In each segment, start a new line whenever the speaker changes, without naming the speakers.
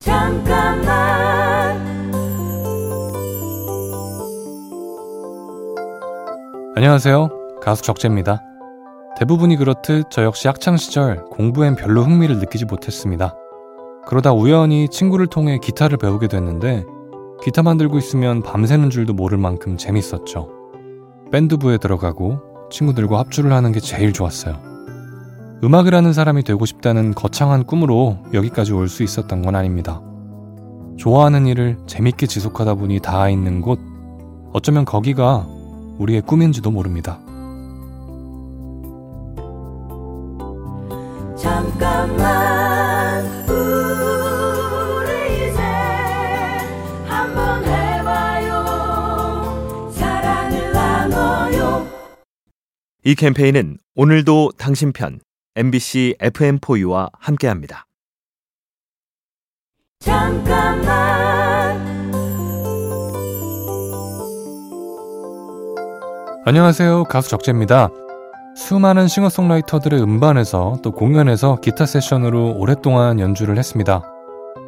잠깐만
안녕하세요. 가수 적재입니다. 대부분이 그렇듯 저 역시 학창시절 공부엔 별로 흥미를 느끼지 못했습니다. 그러다 우연히 친구를 통해 기타를 배우게 됐는데 기타 만들고 있으면 밤새는 줄도 모를 만큼 재밌었죠. 밴드부에 들어가고 친구들과 합주를 하는 게 제일 좋았어요. 음악을 하는 사람이 되고 싶다는 거창한 꿈으로 여기까지 올 수 있었던 건 아닙니다. 좋아하는 일을 재밌게 지속하다 보니 닿아 있는 곳, 어쩌면 거기가 우리의 꿈인지도 모릅니다.
잠깐만 우리 이제 한번 해봐요 사랑을 나눠요
이 캠페인은 오늘도 당신 편 MBC FM4U와 함께합니다.
잠깐만
안녕하세요. 가수 적재입니다. 수많은 싱어송라이터들의 음반에서 또 공연에서 기타 세션으로 오랫동안 연주를 했습니다.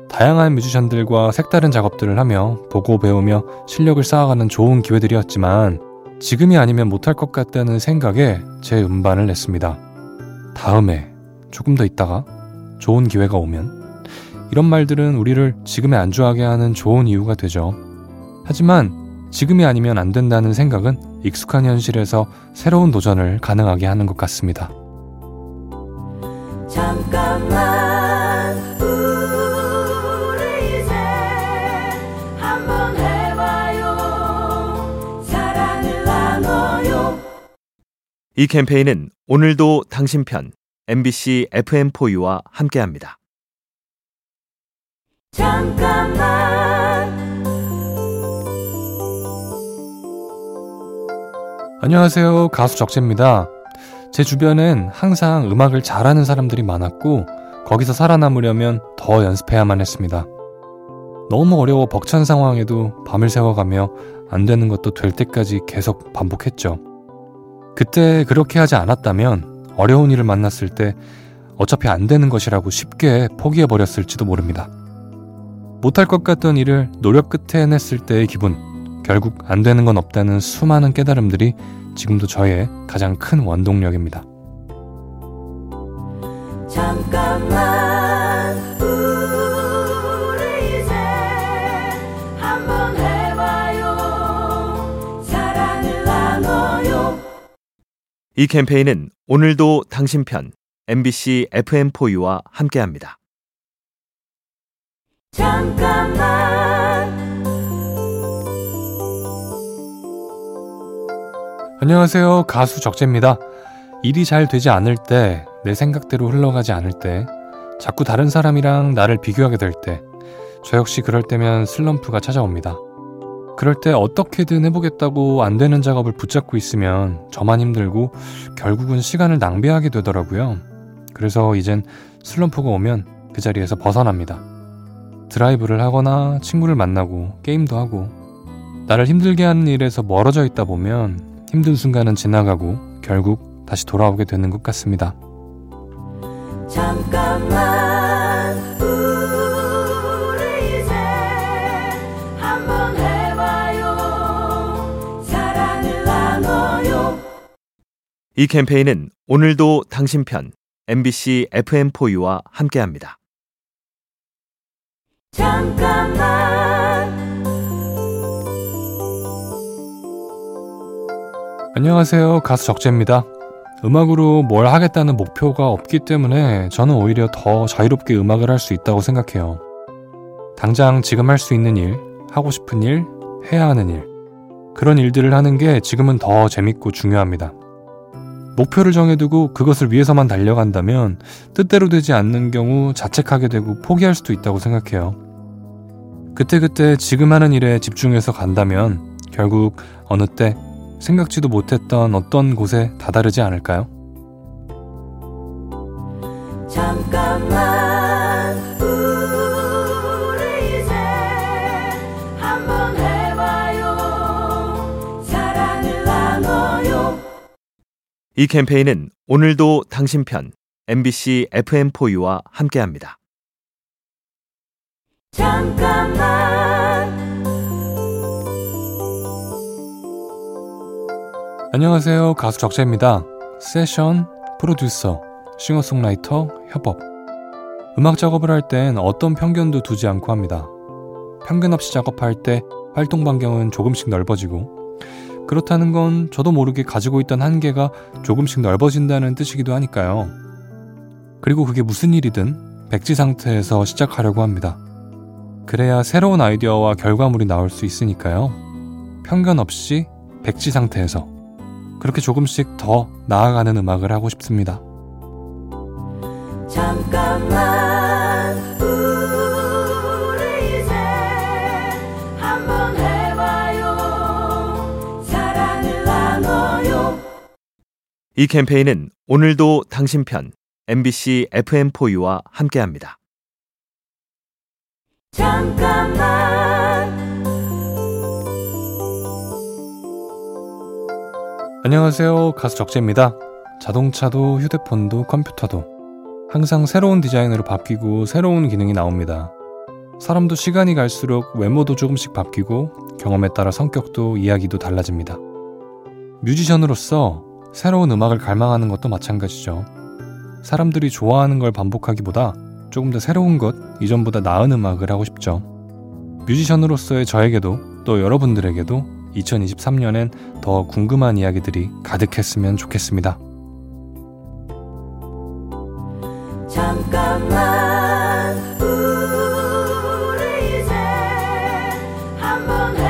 다양한 뮤지션들과 색다른 작업들을 하며 보고 배우며 실력을 쌓아가는 좋은 기회들이었지만 지금이 아니면 못할 것 같다는 생각에 제 음반을 냈습니다. 다음에 조금 더 있다가 좋은 기회가 오면 이런 말들은 우리를 지금에 안주하게 하는 좋은 이유가 되죠. 하지만 지금이 아니면 안 된다는 생각은 익숙한 현실에서 새로운 도전을 가능하게 하는 것 같습니다.
잠깐 이
캠페인은 오늘도 당신 편 MBC FM4U와 함께합니다.
잠깐만
안녕하세요. 가수 적재입니다. 제 주변엔 항상 음악을 잘하는 사람들이 많았고, 거기서 살아남으려면 더 연습해야만 했습니다. 너무 어려워 벅찬 상황에도 밤을 새워가며 안 되는 것도 될 때까지 계속 반복했죠. 그때 그렇게 하지 않았다면 어려운 일을 만났을 때 어차피 안 되는 것이라고 쉽게 포기해버렸을지도 모릅니다. 못할 것 같던 일을 노력 끝에 해냈을 때의 기분, 결국 안 되는 건 없다는 수많은 깨달음들이 지금도 저의 가장 큰 원동력입니다.
이
캠페인은 오늘도 당신 편 MBC FM4U와 함께합니다.
잠깐만
안녕하세요. 가수 적재입니다. 일이 잘 되지 않을 때, 내 생각대로 흘러가지 않을 때, 자꾸 다른 사람이랑 나를 비교하게 될 때, 저 역시 그럴 때면 슬럼프가 찾아옵니다. 그럴 때 어떻게든 해보겠다고 안 되는 작업을 붙잡고 있으면 저만 힘들고 결국은 시간을 낭비하게 되더라고요. 그래서 이젠 슬럼프가 오면 그 자리에서 벗어납니다. 드라이브를 하거나 친구를 만나고 게임도 하고 나를 힘들게 하는 일에서 멀어져 있다 보면 힘든 순간은 지나가고 결국 다시 돌아오게 되는 것 같습니다.
이
캠페인은 오늘도 당신 편 MBC FM4U와 함께합니다.
잠깐만
안녕하세요. 가수 적재입니다. 음악으로 뭘 하겠다는 목표가 없기 때문에 저는 오히려 더 자유롭게 음악을 할 수 있다고 생각해요. 당장 지금 할 수 있는 일, 하고 싶은 일, 해야 하는 일. 그런 일들을 하는 게 지금은 더 재밌고 중요합니다. 목표를 정해두고 그것을 위해서만 달려간다면 뜻대로 되지 않는 경우 자책하게 되고 포기할 수도 있다고 생각해요. 그때그때 지금 하는 일에 집중해서 간다면 결국 어느 때 생각지도 못했던 어떤 곳에 다다르지 않을까요?
이
캠페인은 오늘도 당신 편 MBC FM4U와 함께합니다.
잠깐만
안녕하세요. 가수 적재입니다. 세션, 프로듀서, 싱어송라이터, 협업. 음악 작업을 할 땐 어떤 편견도 두지 않고 합니다. 편견 없이 작업할 때 활동 반경은 조금씩 넓어지고, 그렇다는 건 저도 모르게 가지고 있던 한계가 조금씩 넓어진다는 뜻이기도 하니까요. 그리고 그게 무슨 일이든 백지 상태에서 시작하려고 합니다. 그래야 새로운 아이디어와 결과물이 나올 수 있으니까요. 편견 없이 백지 상태에서 그렇게 조금씩 더 나아가는 음악을 하고 싶습니다.
잠깐만 이
캠페인은 오늘도 당신 편 MBC FM4U와 함께합니다.
잠깐만
안녕하세요. 가수 적재입니다. 자동차도 휴대폰도 컴퓨터도 항상 새로운 디자인으로 바뀌고 새로운 기능이 나옵니다. 사람도 시간이 갈수록 외모도 조금씩 바뀌고 경험에 따라 성격도 이야기도 달라집니다. 뮤지션으로서 새로운 음악을 갈망하는 것도 마찬가지죠. 사람들이 좋아하는 걸 반복하기보다 조금 더 새로운 것, 이전보다 나은 음악을 하고 싶죠. 뮤지션으로서의 저에게도 또 여러분들에게도 2023년엔 더 궁금한 이야기들이 가득했으면 좋겠습니다.
잠깐만 우리 이제 한번 해